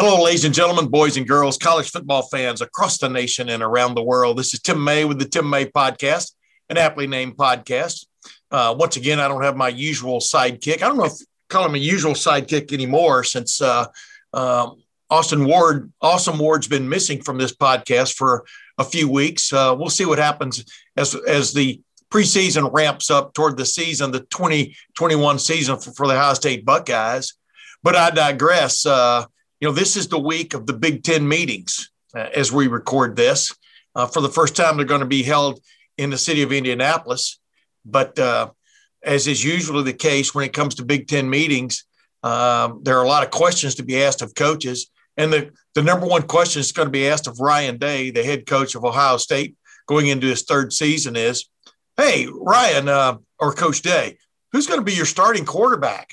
Hello, ladies and gentlemen, boys and girls, college football fans across the nation and around the world. This is Tim May with the Tim May Podcast, an aptly named podcast. Uh, once again, I don't have my usual sidekick. I don't know if call him a usual sidekick anymore since uh, uh, Austin Ward, Awesome Ward's been missing from this podcast for a few weeks. Uh, we'll see what happens as as the preseason ramps up toward the season, the 2021 season for, for the Ohio State Buckeyes. But I digress. Uh, you know, this is the week of the Big Ten meetings uh, as we record this. Uh, for the first time, they're going to be held in the city of Indianapolis. But uh, as is usually the case when it comes to Big Ten meetings, um, there are a lot of questions to be asked of coaches. And the, the number one question is going to be asked of Ryan Day, the head coach of Ohio State, going into his third season is, hey, Ryan uh, or Coach Day, who's going to be your starting quarterback?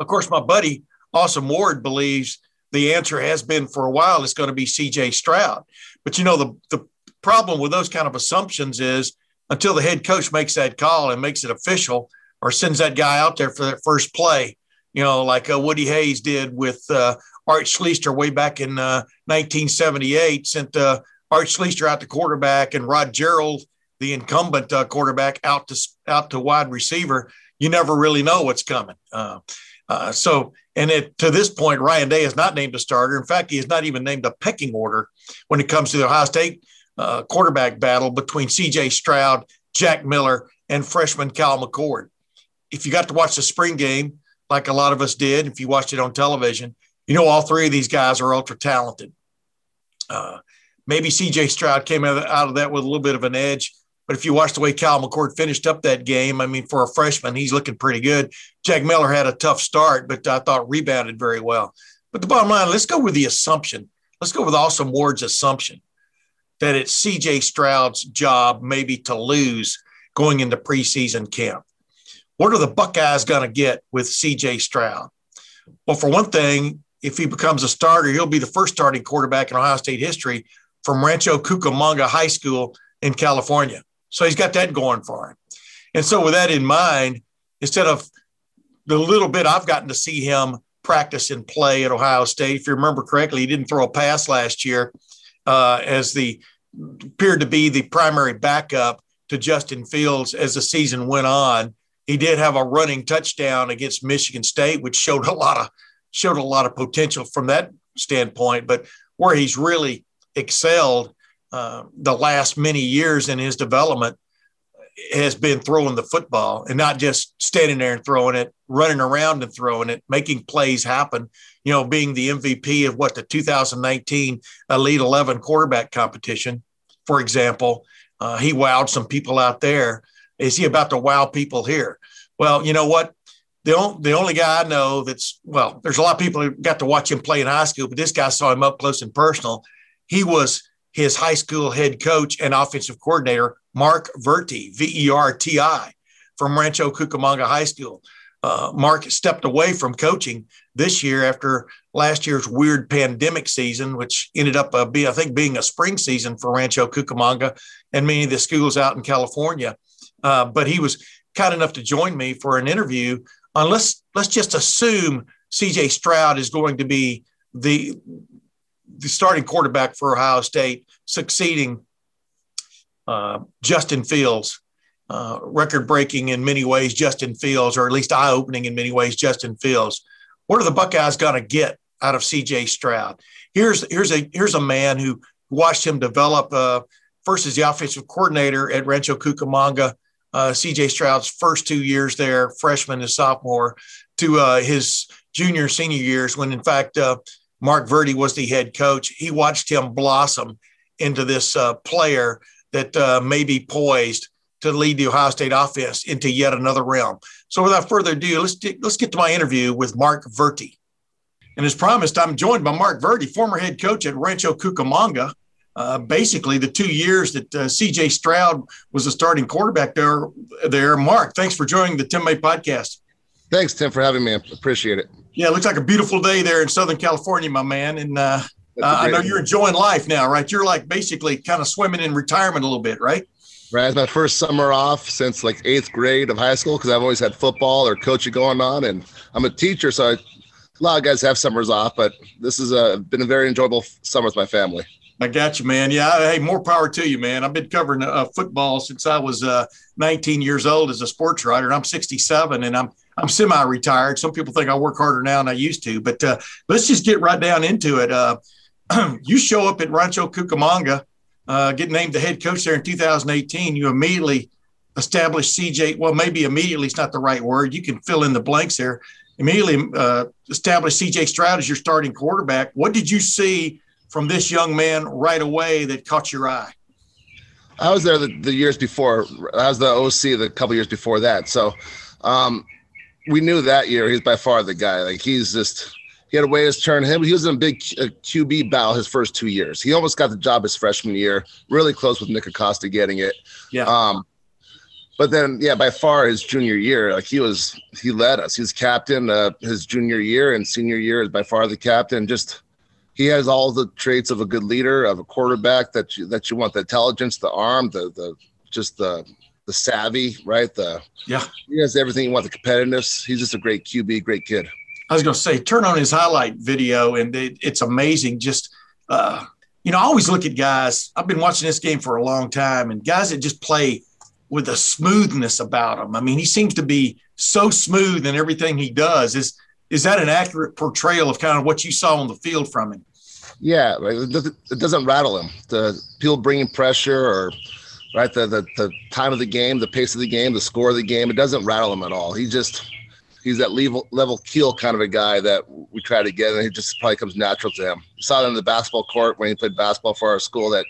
Of course, my buddy, Awesome Ward, believes the answer has been for a while it's going to be CJ Stroud. But you know, the, the problem with those kind of assumptions is until the head coach makes that call and makes it official or sends that guy out there for that first play, you know, like uh, Woody Hayes did with uh, Art Schlichter way back in uh, 1978, sent uh, Art Schlichter out to quarterback and Rod Gerald, the incumbent uh, quarterback, out to out to wide receiver. You never really know what's coming. Uh, so, and it, to this point, Ryan Day is not named a starter. In fact, he is not even named a pecking order when it comes to the Ohio State uh, quarterback battle between C.J. Stroud, Jack Miller, and freshman Cal McCord. If you got to watch the spring game, like a lot of us did, if you watched it on television, you know all three of these guys are ultra talented. Uh, maybe C.J. Stroud came out of that with a little bit of an edge. But if you watch the way Cal McCord finished up that game, I mean, for a freshman, he's looking pretty good. Jack Miller had a tough start, but I thought rebounded very well. But the bottom line, let's go with the assumption. Let's go with Awesome Ward's assumption that it's CJ Stroud's job maybe to lose going into preseason camp. What are the Buckeyes going to get with CJ Stroud? Well, for one thing, if he becomes a starter, he'll be the first starting quarterback in Ohio State history from Rancho Cucamonga High School in California. So he's got that going for him. And so, with that in mind, instead of the little bit I've gotten to see him practice and play at Ohio State, if you remember correctly, he didn't throw a pass last year uh, as the appeared to be the primary backup to Justin Fields as the season went on. He did have a running touchdown against Michigan State, which showed a lot of showed a lot of potential from that standpoint. But where he's really excelled uh, the last many years in his development has been throwing the football and not just standing there and throwing it, running around and throwing it, making plays happen. You know, being the MVP of what the 2019 Elite 11 quarterback competition, for example, uh, he wowed some people out there. Is he about to wow people here? Well, you know what? The, only, the only guy I know that's, well, there's a lot of people who got to watch him play in high school, but this guy saw him up close and personal. He was his high school head coach and offensive coordinator, Mark Verti, V E R T I, from Rancho Cucamonga High School. Uh, Mark stepped away from coaching this year after last year's weird pandemic season, which ended up, uh, be, I think, being a spring season for Rancho Cucamonga and many of the schools out in California. Uh, but he was kind enough to join me for an interview. On let's let's just assume C.J. Stroud is going to be the the starting quarterback for Ohio State, succeeding uh, Justin Fields, uh, record breaking in many ways, Justin Fields, or at least eye opening in many ways, Justin Fields. What are the Buckeyes going to get out of CJ Stroud? Here's here's a here's a man who watched him develop. Uh, first as the offensive coordinator at Rancho Cucamonga. Uh, CJ Stroud's first two years there, freshman and sophomore, to uh, his junior senior years, when in fact uh, Mark Verti was the head coach. He watched him blossom into this uh, player that uh, may be poised to lead the Ohio State offense into yet another realm. So, without further ado, let's let's get to my interview with Mark Verti. And as promised, I'm joined by Mark Verti, former head coach at Rancho Cucamonga. Uh, basically, the two years that uh, CJ Stroud was the starting quarterback there. There, Mark. Thanks for joining the Tim May podcast. Thanks, Tim, for having me. Appreciate it. Yeah, it looks like a beautiful day there in Southern California, my man. And uh, I know you're enjoying life now, right? You're like basically kind of swimming in retirement a little bit, right? Right. It's my first summer off since like eighth grade of high school because I've always had football or coaching going on, and I'm a teacher, so I, a lot of guys have summers off. But this has uh, been a very enjoyable summer with my family. I got you, man. Yeah, hey, more power to you, man. I've been covering uh, football since I was uh, 19 years old as a sports writer, I'm 67, and I'm I'm semi-retired. Some people think I work harder now than I used to, but uh, let's just get right down into it. Uh, you show up at Rancho Cucamonga, uh, get named the head coach there in 2018. You immediately established CJ. Well, maybe immediately is not the right word. You can fill in the blanks there. Immediately uh, established CJ Stroud as your starting quarterback. What did you see? from this young man right away that caught your eye? I was there the, the years before. I was the OC the couple years before that. So um, we knew that year he's by far the guy. Like he's just he had a way to turn him. He was in a big uh, QB battle his first two years. He almost got the job his freshman year. Really close with Nick Acosta getting it. Yeah. Um, but then, yeah, by far his junior year, like he was, he led us. He was captain uh, his junior year, and senior year is by far the captain. Just he has all the traits of a good leader, of a quarterback that you that you want the intelligence, the arm, the the just the the savvy, right? The yeah, he has everything you want. The competitiveness. He's just a great QB, great kid. I was going to say, turn on his highlight video, and it, it's amazing. Just uh, you know, I always look at guys. I've been watching this game for a long time, and guys that just play with a smoothness about them. I mean, he seems to be so smooth in everything he does. Is is that an accurate portrayal of kind of what you saw on the field from him? Yeah. It doesn't, it doesn't rattle him. The people bringing pressure or right the, the the time of the game, the pace of the game, the score of the game. It doesn't rattle him at all. He just he's that level level keel kind of a guy that we try to get, and he just probably comes natural to him. You saw it in the basketball court when he played basketball for our school. That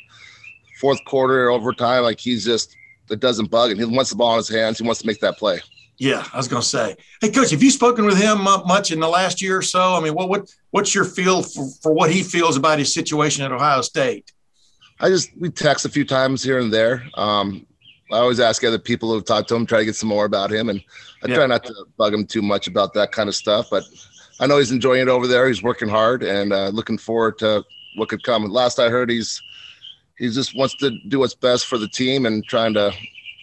fourth quarter overtime, like he's just it doesn't bug him. He wants the ball in his hands. He wants to make that play. Yeah, I was going to say, hey, coach, have you spoken with him much in the last year or so? I mean, what what what's your feel for, for what he feels about his situation at Ohio State? I just we text a few times here and there. Um, I always ask other people who've talked to him, try to get some more about him, and I yeah. try not to bug him too much about that kind of stuff. But I know he's enjoying it over there. He's working hard and uh, looking forward to what could come. Last I heard, he's he just wants to do what's best for the team and trying to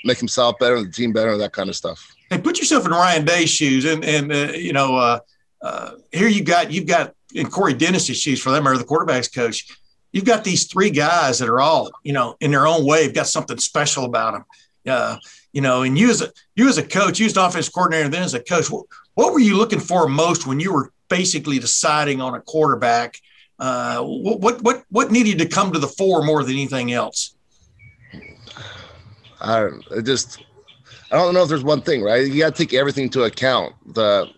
make himself better and the team better and that kind of stuff hey, put yourself in Ryan Day's shoes, and and uh, you know, uh, uh, here you got you've got in Corey Dennis's shoes for them or the quarterbacks coach. You've got these three guys that are all you know in their own way. Have got something special about them. Uh, you know, and you as a you as a coach, you as an offense coordinator, then as a coach, what, what were you looking for most when you were basically deciding on a quarterback? Uh, what what what needed to come to the fore more than anything else? I just I don't know if there's one thing, right? You got to take everything into account. The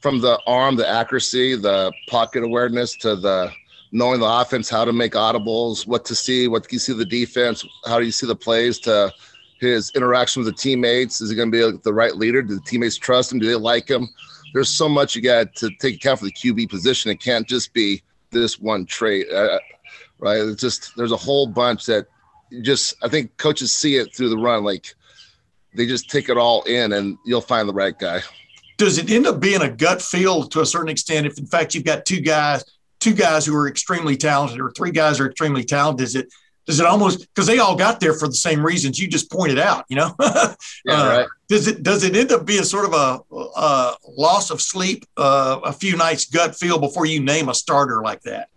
from the arm, the accuracy, the pocket awareness to the knowing the offense, how to make audibles, what to see, what you see the defense, how do you see the plays to his interaction with the teammates. Is he going to be the right leader? Do the teammates trust him? Do they like him? There's so much you got to take account for the QB position. It can't just be this one trait, uh, right? It's just there's a whole bunch that just I think coaches see it through the run. Like they just take it all in and you'll find the right guy. Does it end up being a gut feel to a certain extent? If in fact you've got two guys, two guys who are extremely talented, or three guys are extremely talented, is it does it almost because they all got there for the same reasons you just pointed out? You know, yeah, uh, right. Does it does it end up being sort of a, a loss of sleep, uh, a few nights gut feel before you name a starter like that?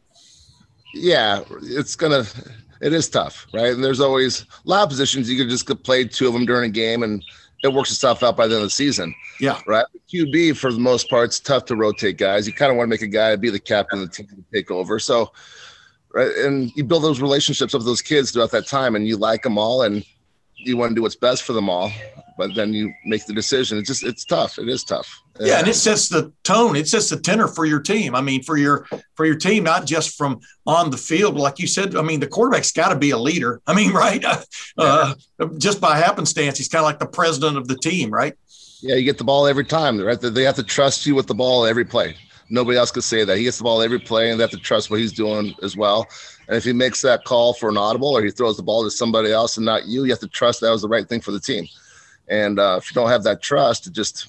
Yeah, it's gonna it is tough, right? And there's always a lot of positions you can just play two of them during a game and it works itself out by the end of the season. Yeah. Right. QB for the most part, it's tough to rotate guys. You kind of want to make a guy be the captain of the team to take over. So, right. And you build those relationships with those kids throughout that time and you like them all and you want to do what's best for them all, but then you make the decision. It's just, it's tough. It is tough. Yeah, and it sets the tone. It sets the tenor for your team. I mean, for your for your team, not just from on the field, like you said. I mean, the quarterback's got to be a leader. I mean, right? Uh, just by happenstance, he's kind of like the president of the team, right? Yeah, you get the ball every time, right? They have to trust you with the ball every play. Nobody else could say that. He gets the ball every play, and they have to trust what he's doing as well. And if he makes that call for an audible or he throws the ball to somebody else and not you, you have to trust that was the right thing for the team. And uh, if you don't have that trust, it just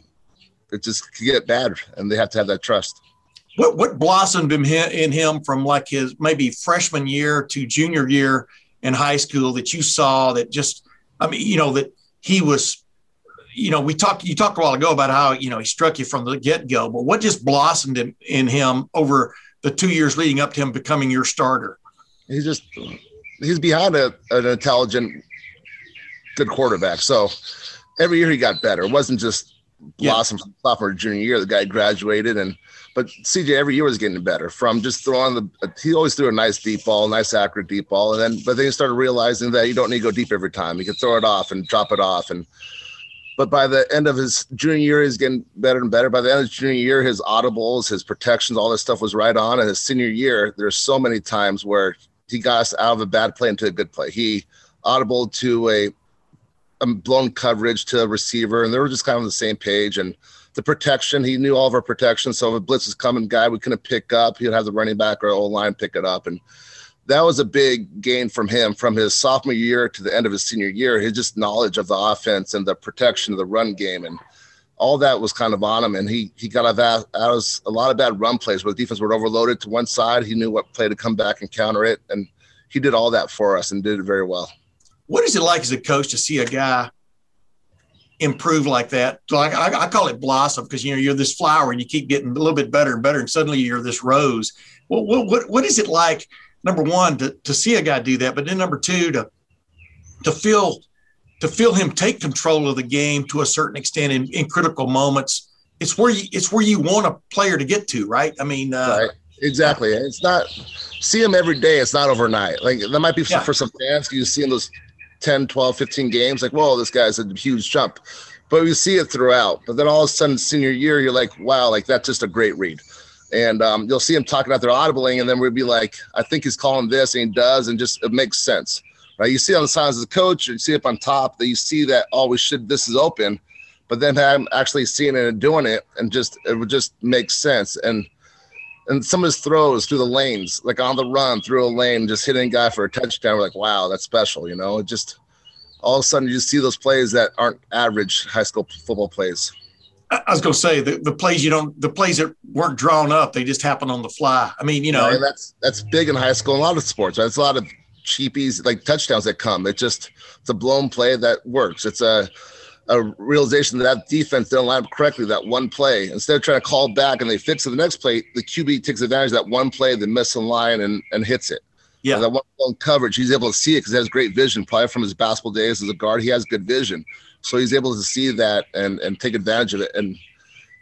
it just can get bad, and they have to have that trust. What what blossomed in him, in him from like his maybe freshman year to junior year in high school that you saw that just I mean you know that he was you know we talked you talked a while ago about how you know he struck you from the get go, but what just blossomed in, in him over the two years leading up to him becoming your starter? He's just he's behind a, an intelligent, good quarterback. So every year he got better. It wasn't just blossom yeah. sophomore junior year. The guy graduated and but CJ every year was getting better from just throwing the. He always threw a nice deep ball, nice accurate deep ball, and then but then he started realizing that you don't need to go deep every time. You can throw it off and drop it off, and but by the end of his junior year, he's getting better and better. By the end of his junior year, his audibles, his protections, all this stuff was right on. And his senior year, there's so many times where he got us out of a bad play into a good play. He audible to a blown coverage to a receiver, and they were just kind of on the same page. And the protection, he knew all of our protection. So if a blitz was coming, guy we couldn't pick up, he'd have the running back or old line pick it up. And that was a big gain from him from his sophomore year to the end of his senior year. His just knowledge of the offense and the protection of the run game and all that was kind of on him. And he he got out of, out of a lot of bad run plays where the defense were overloaded to one side. He knew what play to come back and counter it. And he did all that for us and did it very well. What is it like as a coach to see a guy improve like that? Like I, I call it blossom because you know you're this flower and you keep getting a little bit better and better, and suddenly you're this rose. Well, what what, what is it like? Number one, to, to see a guy do that, but then number two, to to feel to feel him take control of the game to a certain extent in, in critical moments. It's where you it's where you want a player to get to, right? I mean, uh, right. exactly. It's not see him every day. It's not overnight. Like that might be yeah. for some fans. You see him those 10, 12, 15 games, like, whoa, this guy's a huge jump. But you see it throughout. But then all of a sudden, senior year, you're like, wow, like that's just a great read. And um, you'll see him talking about their audibling, and then we'd be like, I think he's calling this, and he does, and just it makes sense. Right? You see on the sides as a coach, you see up on top that you see that, oh, we should, this is open. But then I'm actually seeing it and doing it, and just it would just make sense. And and some of his throws through the lanes, like on the run through a lane, just hitting a guy for a touchdown. We're like, wow, that's special. You know, it just all of a sudden you just see those plays that aren't average high school football plays. I was going to say the, the plays you don't the plays that weren't drawn up they just happen on the fly. I mean you know that's that's big in high school. A lot of sports, right? It's a lot of cheapies like touchdowns that come. It just it's a blown play that works. It's a a realization that that defense didn't line up correctly that one play. Instead of trying to call back and they fix it the next play, the QB takes advantage of that one play, they miss a line and, and hits it. Yeah. And that one coverage, he's able to see it because he has great vision, probably from his basketball days as a guard. He has good vision. So he's able to see that and, and take advantage of it. And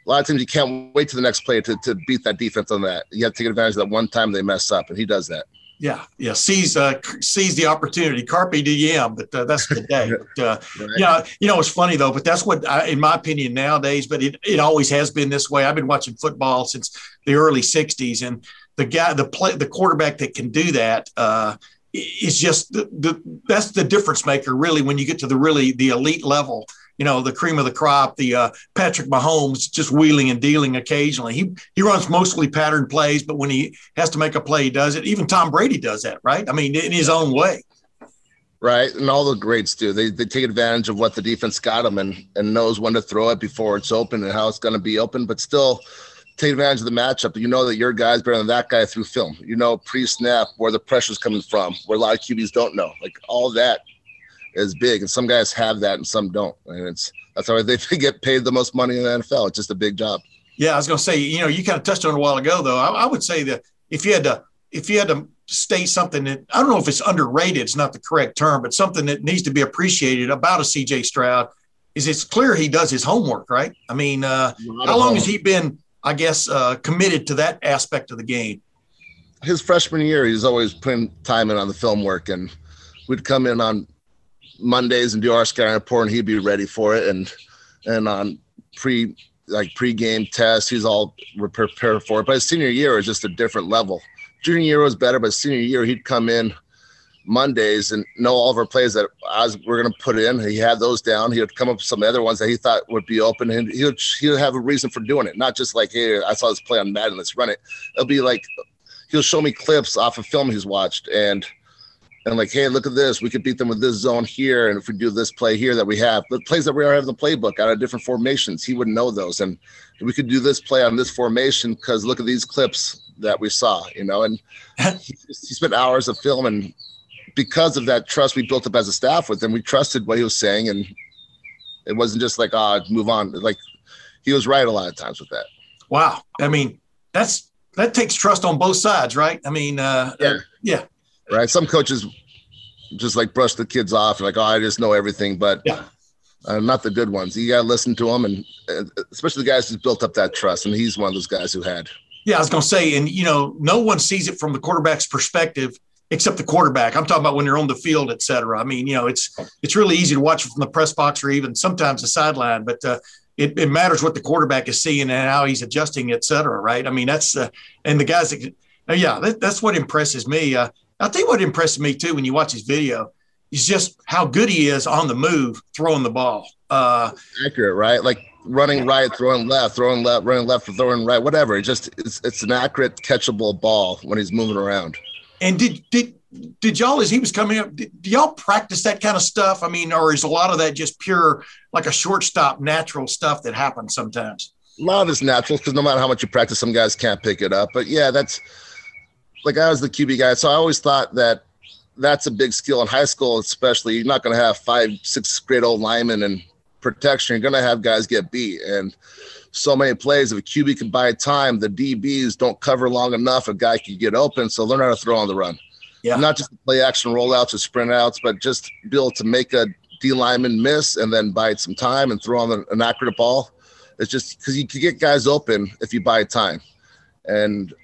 a lot of times you can't wait to the next play to, to beat that defense on that. You have to take advantage of that one time they mess up, and he does that. Yeah, yeah, seize uh, seize the opportunity, carpe diem. But uh, that's the day. But, uh, right. Yeah, you know, it's funny though. But that's what, I, in my opinion, nowadays. But it, it always has been this way. I've been watching football since the early '60s, and the guy, the play, the quarterback that can do that uh, is just the, the that's the difference maker. Really, when you get to the really the elite level, you know, the cream of the crop, the uh, Patrick Mahomes just wheeling and dealing occasionally. He he runs mostly pattern plays, but when he has to make a play, he does it. Even Tom Brady does that, right? I mean, in his own way. Right, and all the greats do. They they take advantage of what the defense got them and and knows when to throw it before it's open and how it's going to be open, but still take advantage of the matchup. You know that your guy's better than that guy through film. You know pre-snap where the pressure's coming from, where a lot of QBs don't know. Like all that is big, and some guys have that and some don't, and it's that's why they get paid the most money in the NFL. It's just a big job. Yeah, I was going to say, you know, you kind of touched on it a while ago, though. I, I, would say that if you had to, if you had to state something that I don't know if it's underrated, it's not the correct term, but something that needs to be appreciated about a CJ Stroud is it's clear he does his homework, right? I mean, uh, how long has he been, I guess, uh, committed to that aspect of the game? His freshman year, he's always putting time in on the film work, and we'd come in on Mondays and do our scouting report, and he'd be ready for it. And and on pre like pre-game tests, he's all prepared for it. But his senior year is just a different level. Junior year was better, but senior year he'd come in Mondays and know all of our plays that I was we're gonna put in. He had those down. He would come up with some other ones that he thought would be open, and he would he would have a reason for doing it. Not just like, hey, I saw this play on Madden, let's run it. It'll be like he'll show me clips off of film he's watched and and like, hey, look at this. We could beat them with this zone here, and if we do this play here that we have, the plays that we already have in the playbook out of different formations, he wouldn't know those, and we could do this play on this formation because look at these clips that we saw, you know. And he, he spent hours of film, and because of that trust we built up as a staff with him, we trusted what he was saying, and it wasn't just like, ah, oh, move on. Like he was right a lot of times with that. Wow, I mean, that's that takes trust on both sides, right? I mean, uh, yeah, uh, yeah right? Some coaches just like brush the kids off, like, oh, I just know everything, but yeah. Uh, not the good ones. You got to listen to them, and uh, especially the guys who built up that trust. And he's one of those guys who had. Yeah, I was going to say, and you know, no one sees it from the quarterback's perspective except the quarterback. I'm talking about when you're on the field, et cetera. I mean, you know, it's it's really easy to watch from the press box or even sometimes the sideline, but uh, it, it, matters what the quarterback is seeing and how he's adjusting, et cetera. Right? I mean, that's uh, and the guys that, uh, yeah, that, that's what impresses me. Uh, Tell you what impressed me too when you watch his video is just how good he is on the move, throwing the ball. Uh, accurate, right? Like running right, throwing left, throwing left, running left, throwing right, whatever. It just it's it's an accurate, catchable ball when he's moving around. And did did did y'all as he was coming up? Did, do y'all practice that kind of stuff? I mean, or is a lot of that just pure like a shortstop, natural stuff that happens sometimes? A lot of it's natural because no matter how much you practice, some guys can't pick it up. But yeah, that's like I was the QB guy, so I always thought that that's a big skill in high school, especially. You're not going to have five, six grade old linemen and protection. You're going to have guys get beat, and so many plays. If a QB can buy time, the DBs don't cover long enough. A guy can get open, so learn how to throw on the run. Yeah. Not just play action rollouts or sprint outs, but just be able to make a D lineman miss and then buy some time and throw on an accurate ball. It's just because you can get guys open if you buy time. And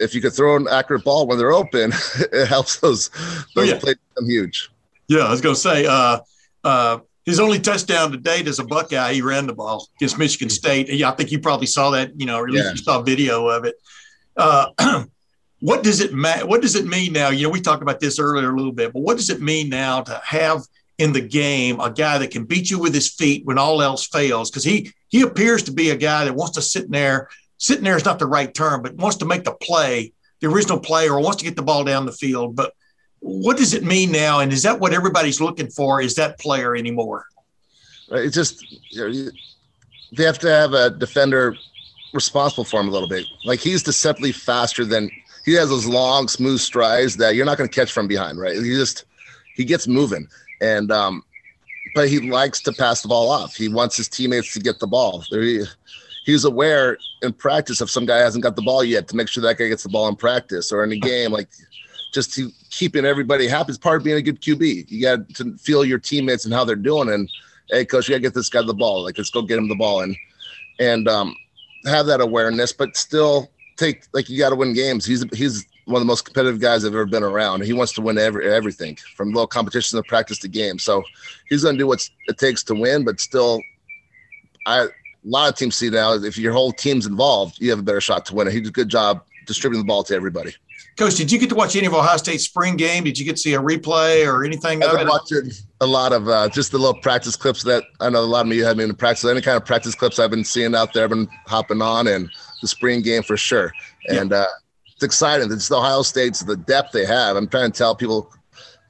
if you could throw an accurate ball when they're open, it helps those those oh, yeah. plays become huge. Yeah, I was going to say uh, uh, his only touchdown to date as a Buckeye, he ran the ball against Michigan State. Yeah, I think you probably saw that. You know, or at least yeah. you saw video of it. Uh, what does it ma- What does it mean now? You know, we talked about this earlier a little bit, but what does it mean now to have in the game a guy that can beat you with his feet when all else fails? Because he he appears to be a guy that wants to sit in there sitting there is not the right term, but wants to make the play, the original play, or wants to get the ball down the field. But what does it mean now? And is that what everybody's looking for? Is that player anymore? It's just you know, they have to have a defender responsible for him a little bit. Like he's deceptively faster than he has those long, smooth strides that you're not going to catch from behind. Right? He just he gets moving, and um, but he likes to pass the ball off. He wants his teammates to get the ball. There, he's aware in practice if some guy hasn't got the ball yet to make sure that guy gets the ball in practice or in a game, like just to keeping everybody happy is part of being a good QB. You got to feel your teammates and how they're doing. And hey, coach, you got to get this guy the ball. Like, let's go get him the ball and and um, have that awareness, but still take like you got to win games. He's he's one of the most competitive guys I've ever been around. He wants to win every everything from little competitions to practice to game. So he's going to do what it takes to win, but still, I a lot of teams see now if your whole team's involved, you have a better shot to win it. He did a good job distributing the ball to everybody. Coach, did you get to watch any of Ohio State's spring game? Did you get to see a replay or anything? I've been watching a lot of uh, just the little practice clips that I know a lot of you have been in practice. Any kind of practice clips I've been seeing out there, I've been hopping on, and the spring game for sure. And yeah. uh, it's exciting. It's the Ohio State's the depth they have. I'm trying to tell people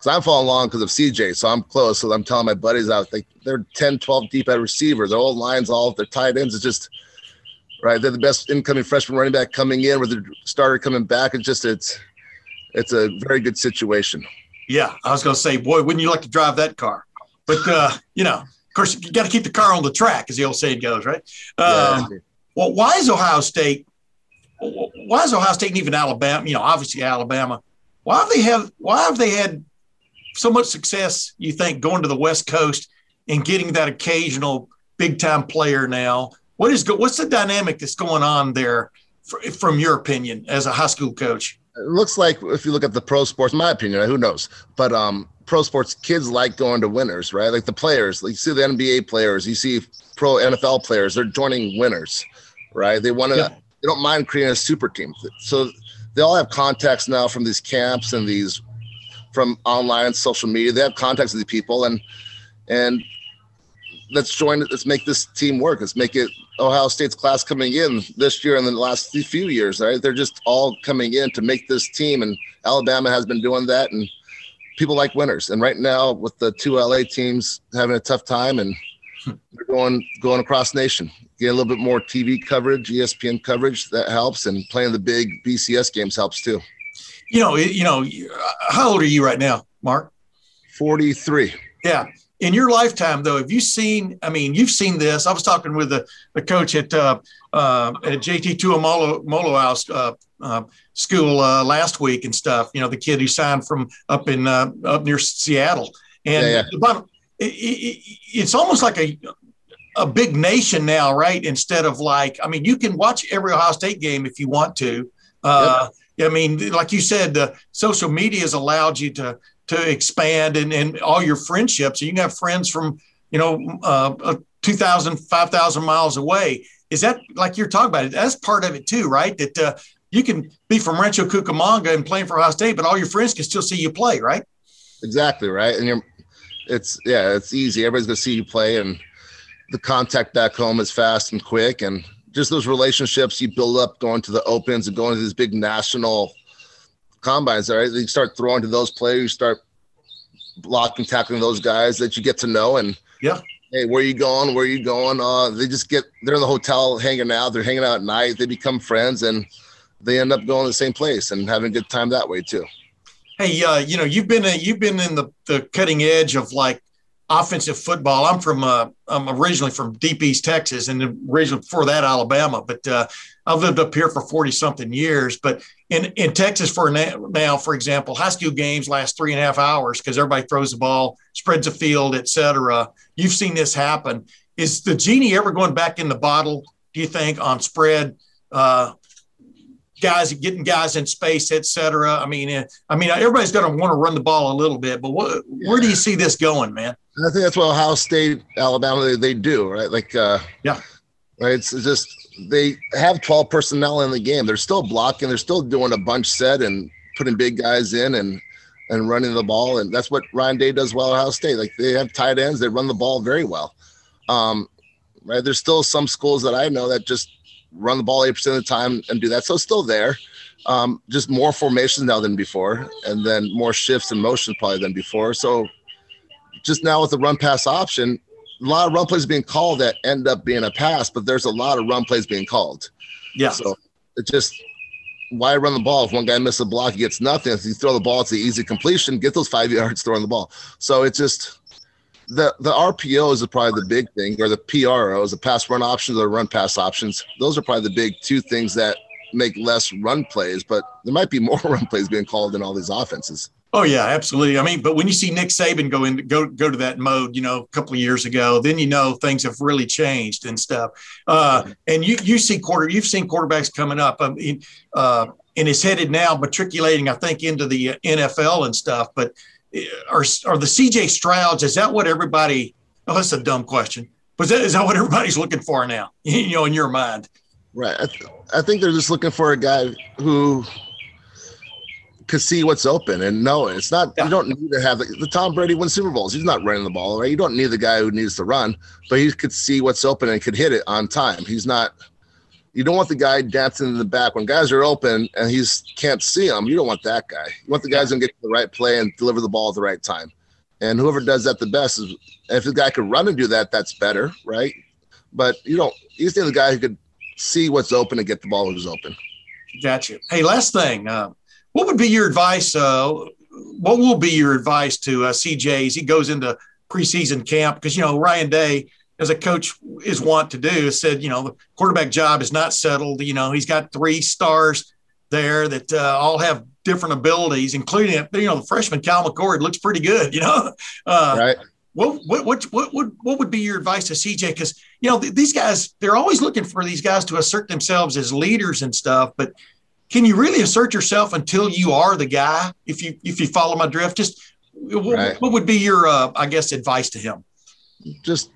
because I'm following along because of CJ, so I'm close. So I'm telling my buddies out, they, they're 10, 12 deep at receivers. Their old lines, all their tight ends. It's just right. They're the best incoming freshman running back coming in with the starter coming back. It's just it's it's a very good situation. Yeah, I was going to say, boy, wouldn't you like to drive that car? But uh, you know, of course, you got to keep the car on the track, as the old saying goes, right? Um, yeah. Well, why is Ohio State? Why is Ohio State and even Alabama? You know, obviously Alabama. Why have they have? Why have they had so much success, you think, going to the West Coast and getting that occasional big time player now? What is what's the dynamic that's going on there, from your opinion, as a high school coach? It looks like if you look at the pro sports, my opinion, who knows, but um, pro sports kids like going to winners, right? Like the players, like you see the NBA players, you see pro NFL players, they're joining winners, right? They want to, yeah. they don't mind creating a super team. So they all have contacts now from these camps and these from online social media. They have contacts with the people, and and let's join. It, let's make this team work. Let's make it Ohio State's class coming in this year and the last few years. Right, they're just all coming in to make this team, and Alabama has been doing that, and people like winners. And right now, with the two LA teams having a tough time, and they're going going across nation, get a little bit more TV coverage, ESPN coverage that helps, and playing the big BCS games helps too. You know, you know, how old are you right now, Mark? Forty three. Yeah in your lifetime though have you seen i mean you've seen this i was talking with the, the coach at uh, uh, at jt Tuimoloau uh, uh, school uh, last week and stuff you know the kid who signed from up in uh, up near seattle and yeah, yeah. Bottom, it, it, it's almost like a a big nation now right instead of like i mean you can watch every ohio state game if you want to uh, yep. I mean like you said social media has allowed you to to expand and, and all your friendships. You can have friends from, you know, uh, uh 2,000, 5,000 miles away. Is that like you're talking about it? That's part of it too, right? That uh, you can be from Rancho Cucamonga and playing for Ohio State, but all your friends can still see you play, right? Exactly, right. And you're, it's, yeah, it's easy. Everybody's to see you play and the contact back home is fast and quick. And just those relationships you build up going to the opens and going to these big national – combines, All right, You start throwing to those players, you start blocking, tackling those guys that you get to know. And yeah, hey, where are you going? Where are you going? Uh, they just get they're in the hotel hanging out. They're hanging out at night. They become friends, and they end up going to the same place and having a good time that way too. Hey, uh, you know, you've been a, you've been in the the cutting edge of like offensive football. I'm from uh, I'm originally from Deep East Texas, and originally before that Alabama. But uh, I've lived up here for 40 something years. But in, in Texas for now, for example, high school games last three and a half hours because everybody throws the ball, spreads the field, etc. You've seen this happen. Is the genie ever going back in the bottle? Do you think on spread? Uh, guys getting guys in space, etc. I mean, uh, I mean, everybody's going to want to run the ball a little bit, but what, yeah. where do you see this going, man? I think that's what Ohio State, Alabama, they, they do, right? Like, uh, yeah, right. It's, it's just they have 12 personnel in the game. They're still blocking. They're still doing a bunch set and putting big guys in and and running the ball. And that's what Ryan Day does well at Ohio State. Like they have tight ends. They run the ball very well. Um, right. There's still some schools that I know that just run the ball 8% of the time and do that. So still there. Um, just more formations now than before, and then more shifts and motion probably than before. So just now with the run pass option, a lot of run plays being called that end up being a pass, but there's a lot of run plays being called. Yeah. So it just why run the ball? If one guy misses a block, he gets nothing. If you throw the ball, it's the easy completion. Get those five yards throwing the ball. So it's just the the RPO is probably the big thing, or the PROs, the pass run options or run pass options. Those are probably the big two things that make less run plays, but there might be more run plays being called in all these offenses. Oh yeah, absolutely. I mean, but when you see Nick Saban go in go go to that mode, you know, a couple of years ago, then you know things have really changed and stuff. Uh, and you you see quarter you've seen quarterbacks coming up. I mean, uh, and it's headed now matriculating, I think, into the NFL and stuff. But uh, are are the CJ Strouds? Is that what everybody? Oh, that's a dumb question. But is that what everybody's looking for now? You know, in your mind, right? I, th- I think they're just looking for a guy who could see what's open and know it. It's not yeah. you don't need to have the, the, Tom Brady win Super Bowls. He's not running the ball, right? You don't need the guy who needs to run, but he could see what's open and could hit it on time. He's not. You don't want the guy dancing in the back when guys are open and he's can't see them. You don't want that guy. You want the guys yeah. who get to the right play and deliver the ball at the right time. And whoever does that the best is if the guy could run and do that, that's better, right? But you don't. You just need the guy who could see what's open and get the ball who's open. Got you. Hey, last thing. Uh, what would be your advice? Uh, what will be your advice to uh, CJ as he goes into preseason camp? Because you know Ryan Day, as a coach, is want to do, said you know the quarterback job is not settled. You know he's got three stars there that uh, all have different abilities, including you know the freshman Cal McCord looks pretty good. You know, uh, right. What, what what what would what would be your advice to CJ? Because you know th- these guys, they're always looking for these guys to assert themselves as leaders and stuff, but can you really assert yourself until you are the guy? If you if you follow my drift, just what, right. what would be your uh, I guess advice to him? Just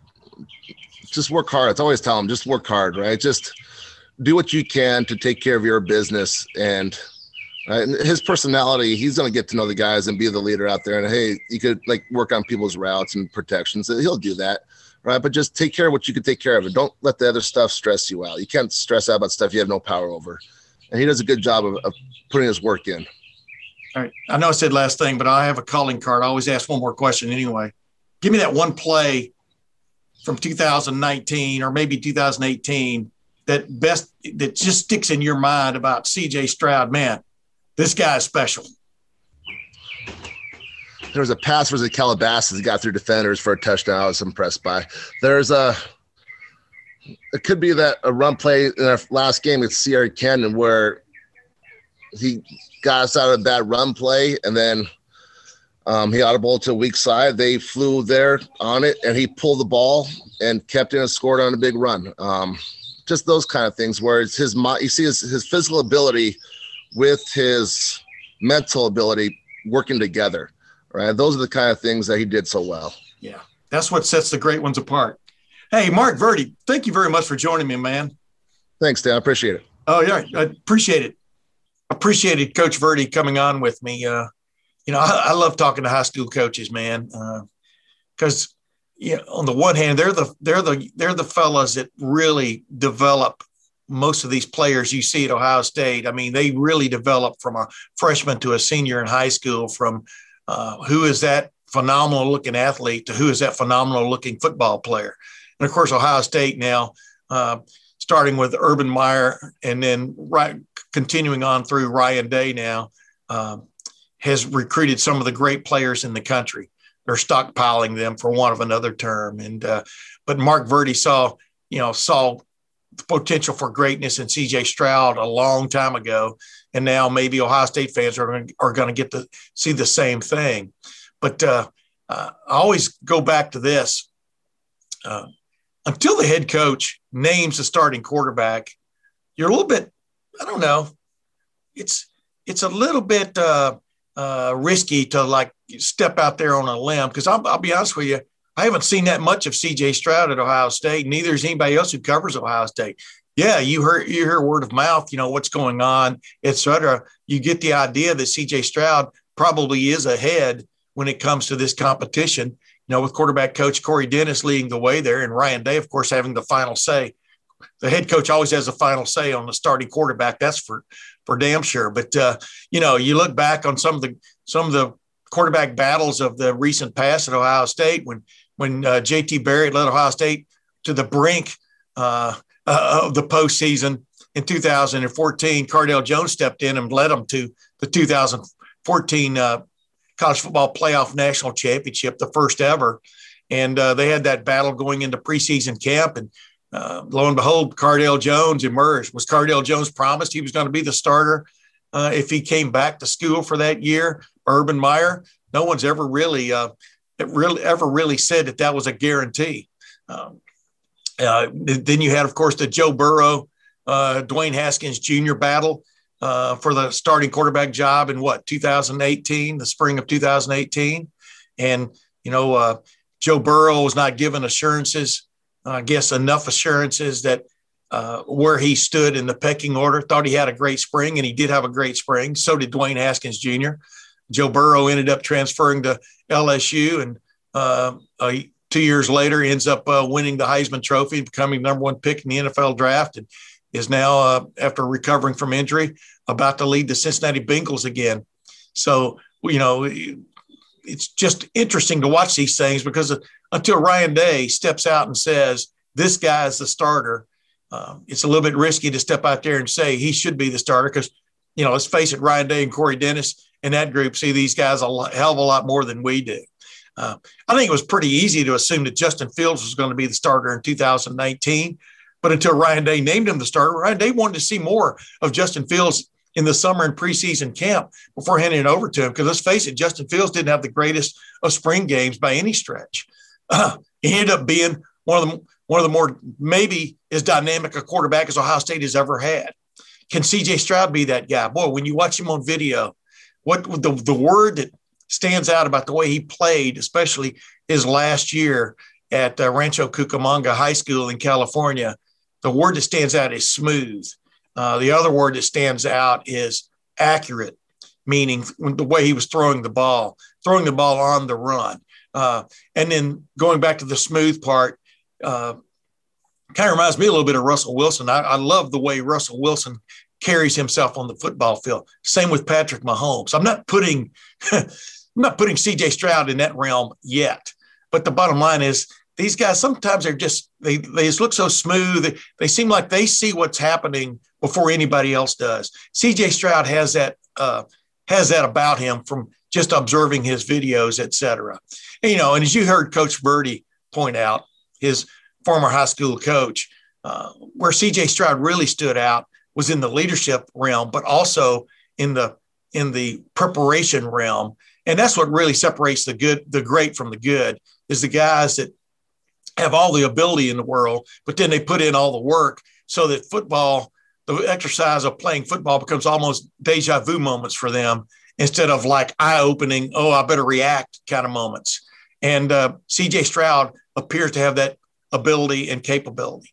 just work hard. It's always tell him just work hard, right? Just do what you can to take care of your business and Right? And his personality, he's going to get to know the guys and be the leader out there. And hey, you could like work on people's routes and protections. He'll do that, right? But just take care of what you can take care of, and don't let the other stuff stress you out. You can't stress out about stuff you have no power over. And he does a good job of, of putting his work in. All right. I know I said last thing, but I have a calling card. I always ask one more question anyway. Give me that one play from 2019 or maybe 2018 that best that just sticks in your mind about CJ Stroud. Man, this guy is special. There was a pass versus Calabasas that got through defenders for a touchdown. I was impressed by. There's a it could be that a run play in our last game with Sierra Canyon where he got us out of that run play and then um, he audible to a weak side. They flew there on it and he pulled the ball and kept it and scored on a big run. Um, just those kind of things where it's his you see his, his physical ability with his mental ability working together right those are the kind of things that he did so well yeah that's what sets the great ones apart hey mark Verti, thank you very much for joining me man. Thanks dan. I appreciate it. Oh yeah i appreciate it. Appreciated coach Verti coming on with me. Uh, you know I, I, love talking to high school coaches man. Because uh, you know, on the one hand, they're the they're the they're the fellas that really develop most of these players you see at Ohio State. I mean, they really develop from a freshman to a senior in high school. From uh, who is that phenomenal looking athlete to who is that phenomenal looking football player, and of course Ohio State now. Uh, starting with Urban Meyer and then right continuing on through Ryan Day now, um, has recruited some of the great players in the country they're stockpiling them for want of another term. And uh, but Mark Verti saw, you know, saw the potential for greatness in C.J. Stroud a long time ago, and now maybe Ohio State fans are going are going to get to see the same thing. But uh, uh, I always go back to this. Uh, until the head coach names the starting quarterback, you're a little bit, I don't know, it's it's a little bit uh, uh, risky to like step out there on a limb because I'll, I'll, be honest with you, I haven't seen that much of C.J. Stroud at Ohio State. Neither is anybody else who covers Ohio State. Yeah, you hear you hear word of mouth, you know what's going on, etc. You get the idea that C.J. Stroud probably is ahead when it comes to this competition. Know, with quarterback coach Corey Dennis leading the way there, and Ryan Day, of course, having the final say. The head coach always has the final say on the starting quarterback. That's for for damn sure. But uh, you know, you look back on some of the some of the quarterback battles of the recent past at Ohio State when when uh, JT Barrett led Ohio State to the brink uh, uh, of the postseason in 2014. Cardale Jones stepped in and led them to the 2014 uh, college football playoff national championship, the first ever. And uh, they had that battle going into preseason camp, and uh, lo and behold, Cardale Jones emerged. Was Cardale Jones promised he was going to be the starter uh, if he came back to school for that year? Urban Meyer, no one's ever really, uh, really ever really said that that was a guarantee. Um, uh, then you had, of course, the Joe Burrow, uh, Dwayne Haskins Jr. battle uh, for the starting quarterback job in what 2018, the spring of 2018, and you know Joe Burrow was not given assurances I guess, enough assurances that uh, where he stood in the pecking order. Thought he had a great spring, and he did have a great spring. So did Dwayne Haskins Jr. Joe Burrow ended up transferring to LSU, and uh, uh, two years later ends up uh, winning the Heisman Trophy, becoming number one pick in the NFL draft, and is now, uh, after recovering from injury, about to lead the Cincinnati Bengals again. So you know, it's just interesting to watch these things because until Ryan Day steps out and says, this guy is the starter, um, it's a little bit risky to step out there and say he should be the starter because, you know, let's face it, Ryan Day and Corey Dennis and that group see these guys a hell of a lot more than we do. Uh, I think it was pretty easy to assume that Justin Fields was going to be the starter in 2019. But until Ryan Day named him the starter, Ryan Day wanted to see more of Justin Fields in the summer and preseason camp before handing it over to him. Because let's face it, Justin Fields didn't have the greatest of spring games by any stretch. Uh, he ended up being one of the one of the more maybe as dynamic a quarterback as Ohio State has ever had. Can CJ Stroud be that guy? Boy, when you watch him on video, what the, the word that stands out about the way he played, especially his last year at uh, Rancho Cucamonga High School in California, the word that stands out is smooth. Uh, the other word that stands out is accurate. meaning the way he was throwing the ball, throwing the ball on the run. Uh, and then going back to the smooth part, uh, kind of reminds me a little bit of Russell Wilson. I, I love the way Russell Wilson carries himself on the football field. Same with Patrick Mahomes. I'm not putting I'm not putting CJ Stroud in that realm yet. But the bottom line is these guys sometimes they're just they they just look so smooth. They, seem like they see what's happening before anybody else does. CJ Stroud has that uh, has that about him from just observing his videos, et etc. You know, and as you heard Coach Birdie point out, his former high school coach, uh, where CJ Stroud really stood out was in the leadership realm, but also in the in the preparation realm. And that's what really separates the good, the great from the good, is the guys that have all the ability in the world, but then they put in all the work so that football, the exercise of playing football becomes almost deja vu moments for them instead of like eye opening, oh, I better react kind of moments. And uh, CJ Stroud appears to have that ability and capability.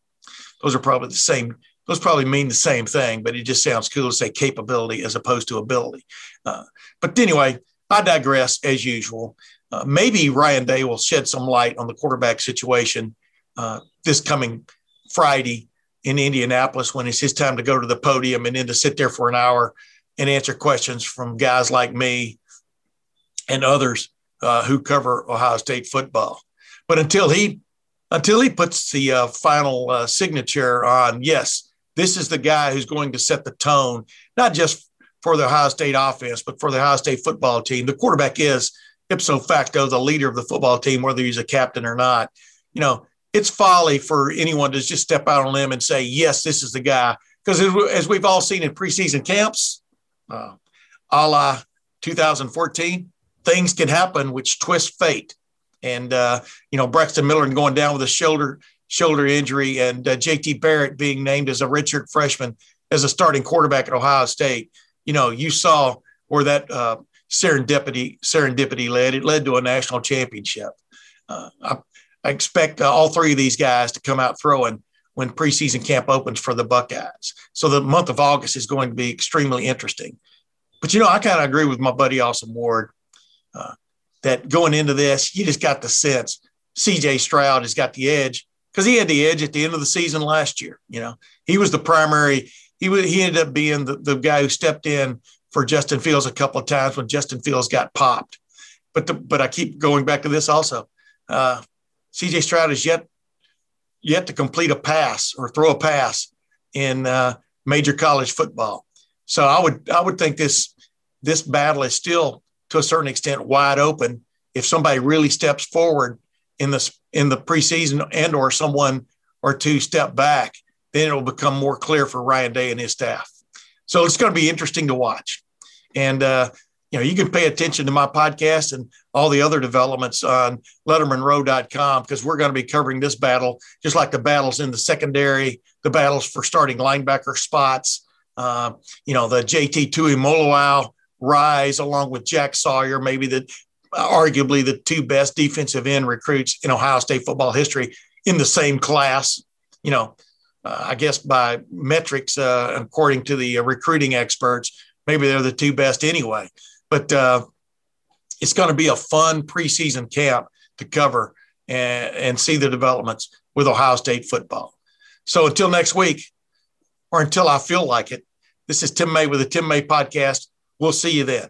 Those are probably the same those probably mean the same thing, but it just sounds cool to say capability as opposed to ability. Uh, but anyway, I digress as usual. Uh, maybe Ryan Day will shed some light on the quarterback situation uh, this coming Friday in Indianapolis when it's his time to go to the podium and then to sit there for an hour and answer questions from guys like me and others uh, who cover Ohio State football. But until he until he puts the uh, final uh, signature on, yes, this is the guy who's going to set the tone, not just for the Ohio State offense, but for the Ohio State football team. The quarterback is ipso facto the leader of the football team, whether he's a captain or not. You know, it's folly for anyone to just step out on limb and say, yes, this is the guy. Because as we've all seen in preseason camps, uh, a la 2014, things can happen which twist fate. And, uh, you know, Braxton Miller going down with a shoulder shoulder injury, and uh, JT Barrett being named as a redshirt freshman as a starting quarterback at Ohio State. You know, you saw where that uh, serendipity serendipity led. It led to a national championship. Uh, I, I, expect uh, all three of these guys to come out throwing when preseason camp opens for the Buckeyes. So the month of August is going to be extremely interesting. But you know, I kind of agree with my buddy Austin Ward uh, that going into this, you just got the sense C.J. Stroud has got the edge because he had the edge at the end of the season last year. You know, he was the primary. He he ended up being the, the guy who stepped in for Justin Fields a couple of times when Justin Fields got popped. But the, but I keep going back to this also. Uh, CJ Stroud is yet yet to complete a pass or throw a pass in uh, major college football. So I would I would think this this battle is still to a certain extent wide open if somebody really steps forward in the in the preseason and or someone or two step back, then it'll become more clear for Ryan Day and his staff. So it's going to be interesting to watch. And uh, you know, you can pay attention to my podcast and all the other developments on lettermanrow.com because we're going to be covering this battle, just like the battles in the secondary, the battles for starting linebacker spots. Uh, you know, the JT Tui Tuimoloau rise along with Jack Sawyer, maybe the arguably the two best defensive end recruits in Ohio State football history in the same class. You know, uh, I guess by metrics, uh, according to the uh, recruiting experts, maybe they're the two best anyway. But uh, it's going to be a fun preseason camp to cover and, and see the developments with Ohio State football. So until next week, or until I feel like it, this is Tim May with the Tim May podcast. We'll see you then.